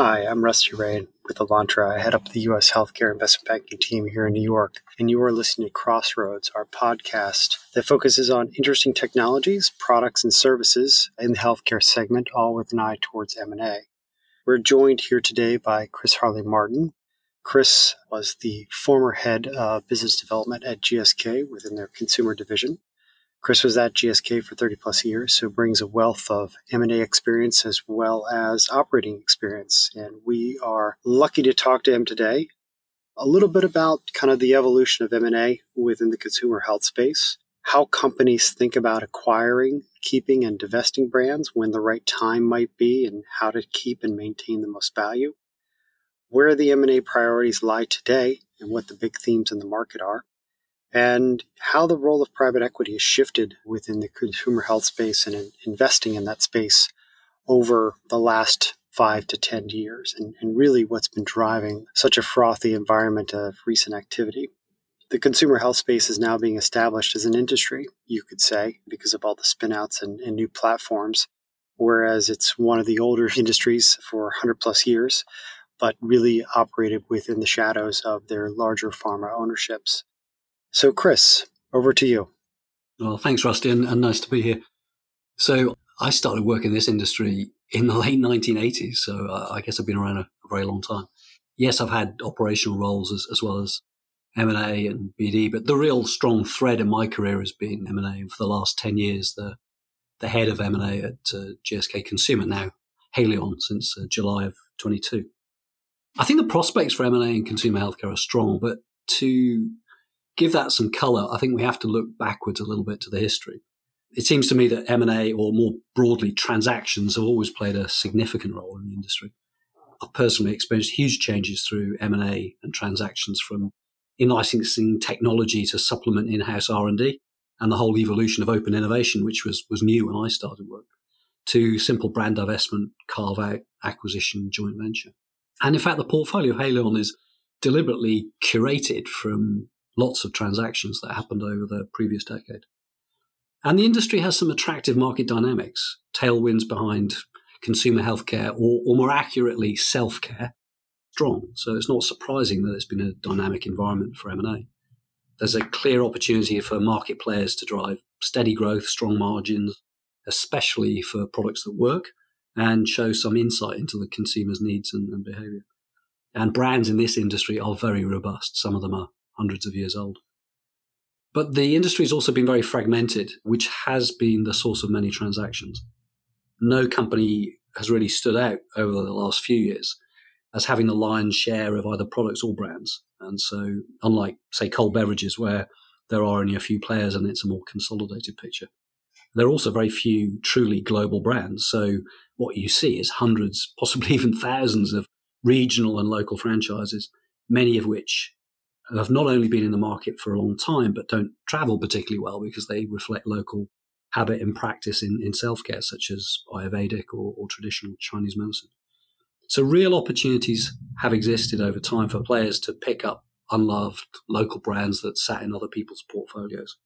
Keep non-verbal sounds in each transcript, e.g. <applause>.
Hi, I'm Rusty Ray with Alantra. I head up the U.S. Healthcare Investment Banking team here in New York, and you are listening to Crossroads, our podcast that focuses on interesting technologies, products, and services in the healthcare segment, all with an eye towards M&A. We're joined here today by Chris Harley Martin. Chris was the former head of business development at GSK within their consumer division. Chris was at GSK for 30 plus years, so brings a wealth of M&A experience as well as operating experience. And we are lucky to talk to him today. A little bit about kind of the evolution of M&A within the consumer health space, how companies think about acquiring, keeping, and divesting brands when the right time might be, and how to keep and maintain the most value, where the M&A priorities lie today, and what the big themes in the market are and how the role of private equity has shifted within the consumer health space and in investing in that space over the last five to 10 years, and, and, really what's been driving such a frothy environment of recent activity. The consumer health space is now being established as an industry, you could say, because of all the spinouts and, and new platforms, whereas it's one of the older <laughs> industries for 100 plus years, but really operated within the shadows of their larger pharma ownerships. So, Chris, over to you. Well, thanks, Rusty, and, and nice to be here. So, I started working in this industry in the <laughs> late 1980s, so I guess I've been around a, a very long time. Yes, I've had operational roles as, as well as M&A and BD, but the real strong thread in my career has been M&A. And for the last 10 years, the, the head of M&A at uh, GSK Consumer, now Haleon, since uh, July of 22. I think the prospects for M&A in consumer healthcare are strong, but to give that some color, I think we have to look backwards a little bit to the history. It seems to me that M&A or more broadly transactions have always played a significant role in the industry. I've personally experienced huge changes through M&A and transactions from in-licensing technology to supplement in-house R&D and the whole evolution of open innovation, which was, was new when I started work, to simple brand divestment, carve out, acquisition, joint venture. And in fact, the portfolio of Haleon is deliberately curated from lots of transactions that happened over the previous decade. And the industry has some attractive market dynamics, tailwinds behind consumer healthcare, or, or more accurately, self care, strong. So it's not surprising that it's been a dynamic environment for M&A. There's a clear opportunity for market players to drive steady growth, strong margins, especially for products that work and show some insight into the consumer's needs and, and behavior. And brands in this industry are very robust. Some of them are hundreds of years old. But the industry has also been very fragmented, which has been the source of many transactions. No company has really stood out over the last few years as having the lion's share of either products or brands. And so, unlike, say, cold beverages, where there are only a few players and it's a more consolidated picture, there are also very few truly global brands. So, what you see is hundreds, possibly even thousands of regional and local franchises, many of which have not only been in the market for a long time, but don't travel particularly well because they reflect local habit and practice in, in self care, such as Ayurvedic or, or traditional Chinese medicine. So, real opportunities have existed over time for players to pick up unloved local brands that sat in other people's portfolios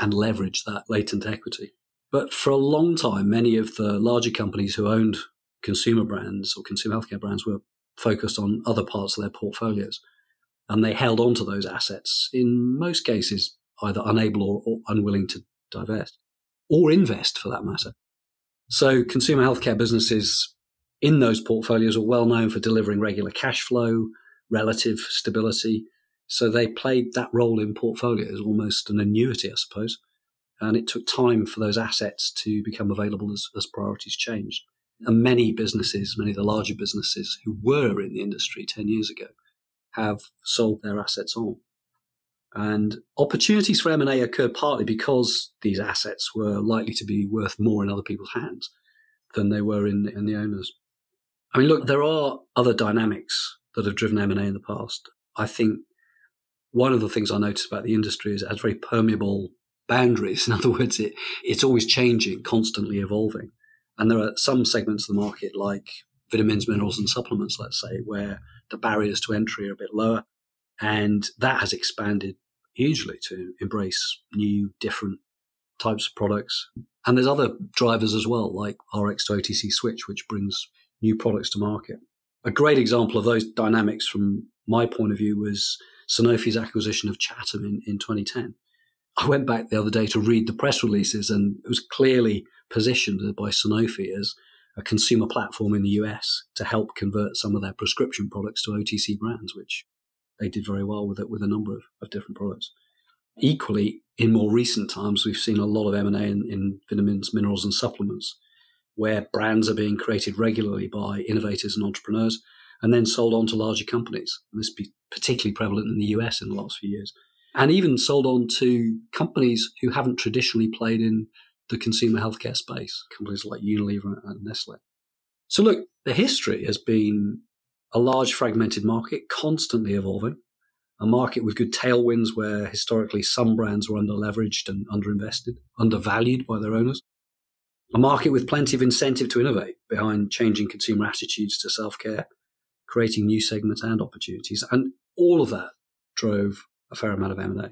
and leverage that latent equity. But for a long time, many of the larger companies who owned consumer brands or consumer healthcare brands were focused on other parts of their portfolios and they held on to those assets, in most cases, either unable or, or unwilling to divest or invest for that matter. So consumer healthcare businesses in those portfolios are well known for delivering regular cash flow, relative stability. So they played that role in portfolios almost an annuity, I suppose. And it took time for those assets to become available as, as priorities changed. And many businesses, many of the larger businesses who were in the industry 10 years ago, have sold their assets on. And opportunities for M&A occurred partly because these assets were likely to be worth more in other people's hands than they were in, in the owners. I mean, look, there are other dynamics that have driven M&A in the past. I think one of the things I noticed about the industry is it has very permeable boundaries. <laughs> In other words, it, it's always changing, constantly evolving. And there are some segments of the market, like vitamins, minerals, and supplements, let's say, where the barriers to entry are a bit lower. And that has expanded hugely to embrace new, different types of products. And there's other drivers as well, like RX to OTC switch, which brings new products to market. A great example of those dynamics from my point of view was Sanofi's acquisition of Chattem in, in 2010. I went back the other day to read the press releases, and it was clearly positioned by Sanofi as a consumer platform in the US to help convert some of their prescription products to OTC brands, which they did very well with it with a number of, of different products. Equally, in more recent times, we've seen a lot of M&A in, in vitamins, minerals, and supplements, where brands are being created regularly by innovators and entrepreneurs and then sold on to larger companies. And this is particularly prevalent in the US in the last few years. And even sold on to companies who haven't traditionally played in the consumer healthcare space, companies like Unilever and Nestle. So, look, the history has been a large fragmented market, constantly evolving, a market with good tailwinds where historically some brands were underleveraged and underinvested, undervalued by their owners. A market with plenty of incentive to innovate behind changing consumer attitudes to self care, creating new segments and opportunities. And all of that drove a fair amount of M&A.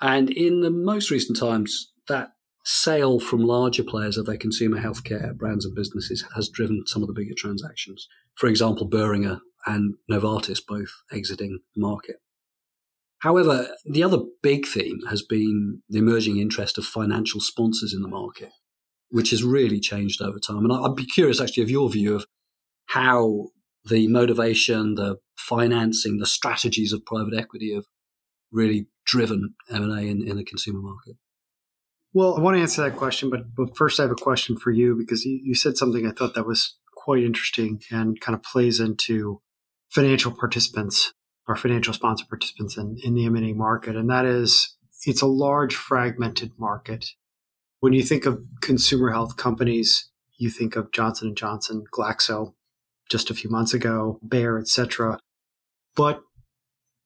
And in the most recent times, that sale from larger players of their consumer healthcare brands and businesses has driven some of the bigger transactions. For example, Boehringer and Novartis both exiting the market. However, the other big theme has been the emerging interest of financial sponsors in the market, which has really changed over time. And I'd be curious actually of your view of how the motivation, the financing, the strategies of private equity have really driven M&A in, in the consumer market. Well, I want to answer that question, but, but first I have a question for you because you, you said something I thought that was quite interesting and kind of plays into financial participants or financial sponsor participants in, in the M&A market. And that is, it's a large fragmented market. When you think of consumer health companies, you think of Johnson & Johnson, Glaxo, just a few months ago, Bayer, etc. But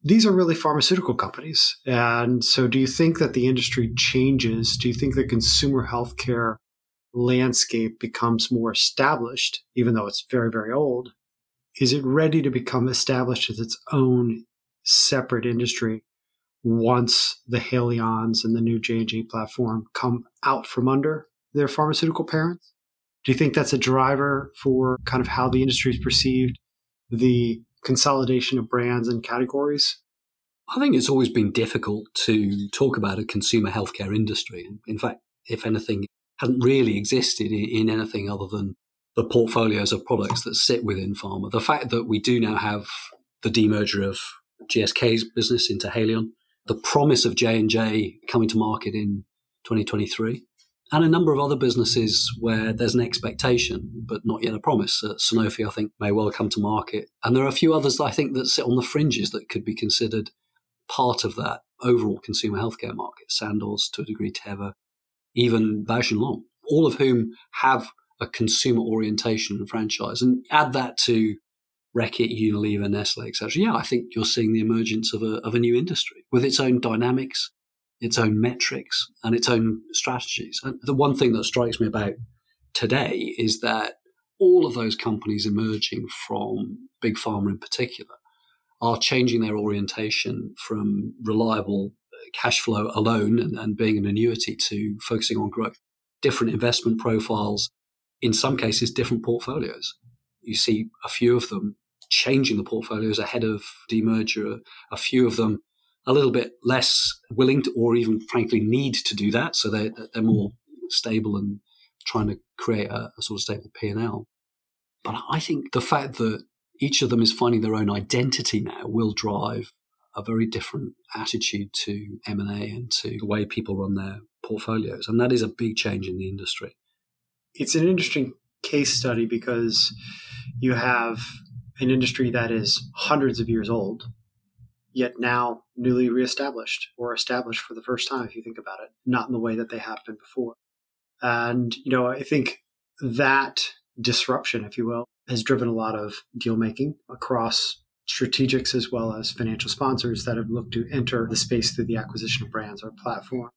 these are really pharmaceutical companies. And so, do you think that the industry changes? Do you think the consumer healthcare landscape becomes more established, even though it's very, very old? Is it ready to become established as its own separate industry once the Haleons and the new J&J platform come out from under their pharmaceutical parents? Do you think that's a driver for kind of how the industry is perceived, the consolidation of brands and categories? I think it's always been difficult to talk about a consumer healthcare industry. In fact, if anything, hadn't really existed in, anything other than the portfolios of products that sit within pharma. The fact that we do now have the demerger of GSK's business into Haleon, the promise of J&J coming to market in 2023, and a number of other businesses where there's an expectation but not yet a promise. Uh, Sanofi, I think, may well come to market, and there are a few others I think that sit on the fringes that could be considered part of that overall consumer healthcare market. Sandoz, to a degree, Teva, even Bausch all of whom have a consumer orientation and franchise, and add that to Reckitt, Unilever, Nestle, etc. Yeah, I think you're seeing the emergence of a of a new industry with its own dynamics, its own metrics, and its own strategies. And the one thing that strikes me about today is that all of those companies emerging from big pharma in particular are changing their orientation from reliable cash flow alone and, and being an annuity to focusing on growth. Different investment profiles, in some cases, different portfolios. You see a few of them changing the portfolios ahead of demerger, a few of them a little bit less willing to, or even frankly need to do that. So they're, they're hmm. more stable and trying to create a, a sort of stable P&L. But I think the fact that each of them is finding their own identity now will drive a very different attitude to M&A and to the way people run their portfolios. And that is a big change in the industry. It's an interesting case study because you have an industry that is hundreds of years old, yet now newly reestablished or established for the first time, if you think about it, not in the way that they have been before. And, you know, I think that disruption, if you will, has driven a lot of deal making across strategics as well as financial sponsors that have looked to enter the space through the acquisition of brands or platform.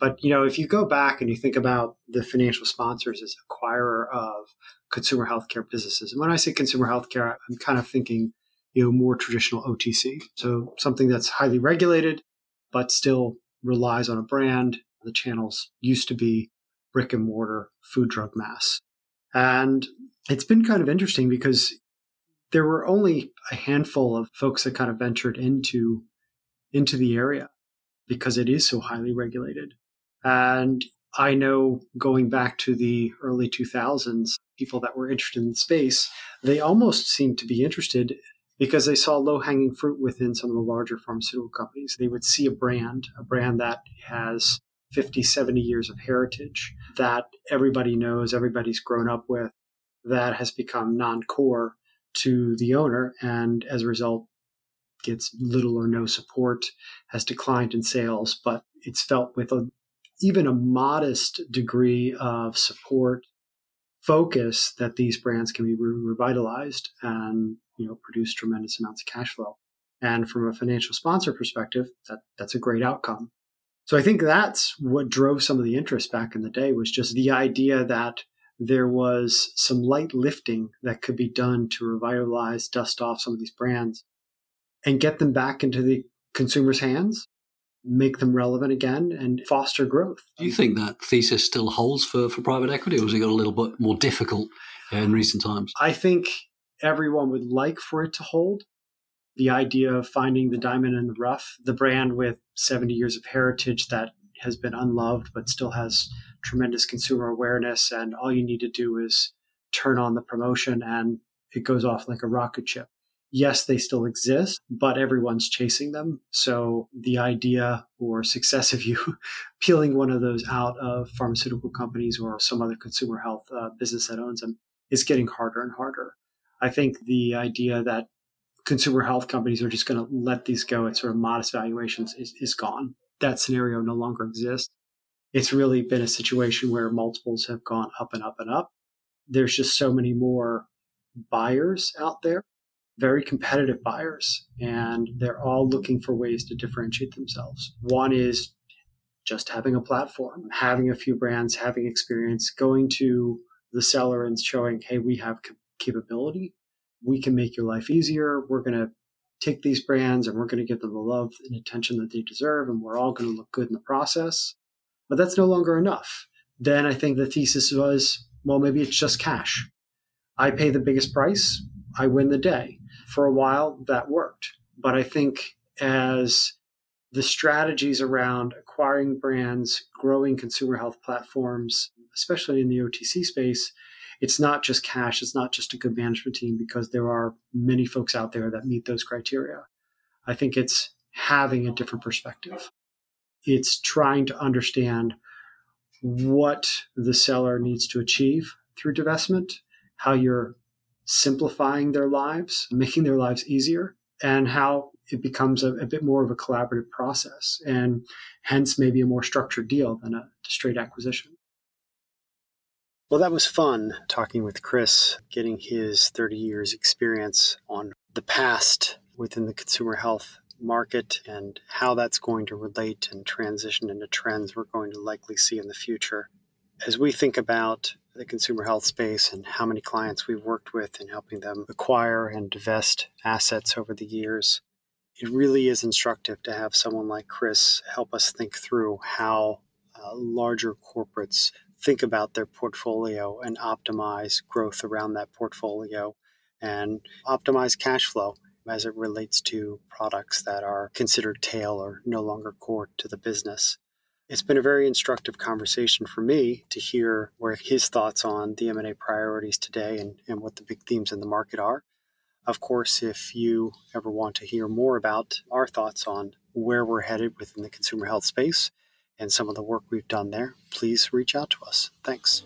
But you know, if you go back and you think about the financial sponsors as acquirer of consumer healthcare businesses, and when I say consumer healthcare, I'm kind of thinking you know more traditional OTC, so something that's highly regulated but still relies on a brand. The channels used to be brick and mortar food drug mass, and it's been kind of interesting because there were only a handful of folks that kind of ventured into into the area because it is so highly regulated. And I know going back to the early 2000s, people that were interested in space, they almost seemed to be interested because they saw low hanging fruit within some of the larger pharmaceutical companies. They would see a brand, a brand that has 50, 70 years of heritage that everybody knows, everybody's grown up with, that has become non core to the owner. And as a result, gets little or no support, has declined in sales, but it's felt with a, even a modest degree of support focus that these brands can be re- revitalized and you know produce tremendous amounts of cash flow. And from a financial sponsor perspective, that that's a great outcome. So I think that's what drove some of the interest back in the day was just the idea that there was some light lifting that could be done to revitalize, dust off some of these brands and get them back into the consumer's hands, make them relevant again, and foster growth. Do you think that thesis still holds for, for private equity, or has it got a little bit more difficult uh, in recent times? I think everyone would like for it to hold. The idea of finding the diamond in the rough, the brand with 70 years of heritage that has been unloved but still has tremendous consumer awareness, and all you need to do is turn on the promotion and it goes off like a rocket ship yes, they still exist, but everyone's chasing them. So the idea or success of you <laughs> peeling one of those out of pharmaceutical companies or some other consumer health uh, business that owns them is getting harder and harder. I think the idea that consumer health companies are just going to let these go at sort of modest valuations is, is gone. That scenario no longer exists. It's really been a situation where multiples have gone up and up and up. There's just so many more buyers out there very competitive buyers and they're all looking for ways to differentiate themselves. One is just having a platform, having a few brands, having experience, going to the seller and showing, hey, we have capability. We can make your life easier. We're going to take these brands and we're going to give them the love and attention that they deserve. And we're all going to look good in the process. But that's no longer enough. Then I think the thesis was, well, maybe it's just cash. I pay the biggest price. I win the day for a while that worked. But I think as the strategies around acquiring brands, growing consumer health platforms, especially in the OTC space, it's not just cash, it's not just a good management team because there are many folks out there that meet those criteria. I think it's having a different perspective. It's trying to understand what the seller needs to achieve through divestment, how you're simplifying their lives, making their lives easier, and how it becomes a, a, bit more of a collaborative process and hence maybe a more structured deal than a straight acquisition. Well, that was fun talking with Chris, getting his 30 years experience on the past within the consumer health market and how that's going to relate and transition into trends we're going to likely see in the future. As we think about the consumer health space and how many clients we've worked with in helping them acquire and divest assets over the years. It really is instructive to have someone like Chris help us think through how uh, larger corporates think about their portfolio and optimize growth around that portfolio and optimize cash flow as it relates to products that are considered tail or no longer core to the business. It's been a very instructive conversation for me to hear where his thoughts on the M&A priorities today and, and what the big themes in the market are. Of course, if you ever want to hear more about our thoughts on where we're headed within the consumer health space and some of the work we've done there, please reach out to us. Thanks.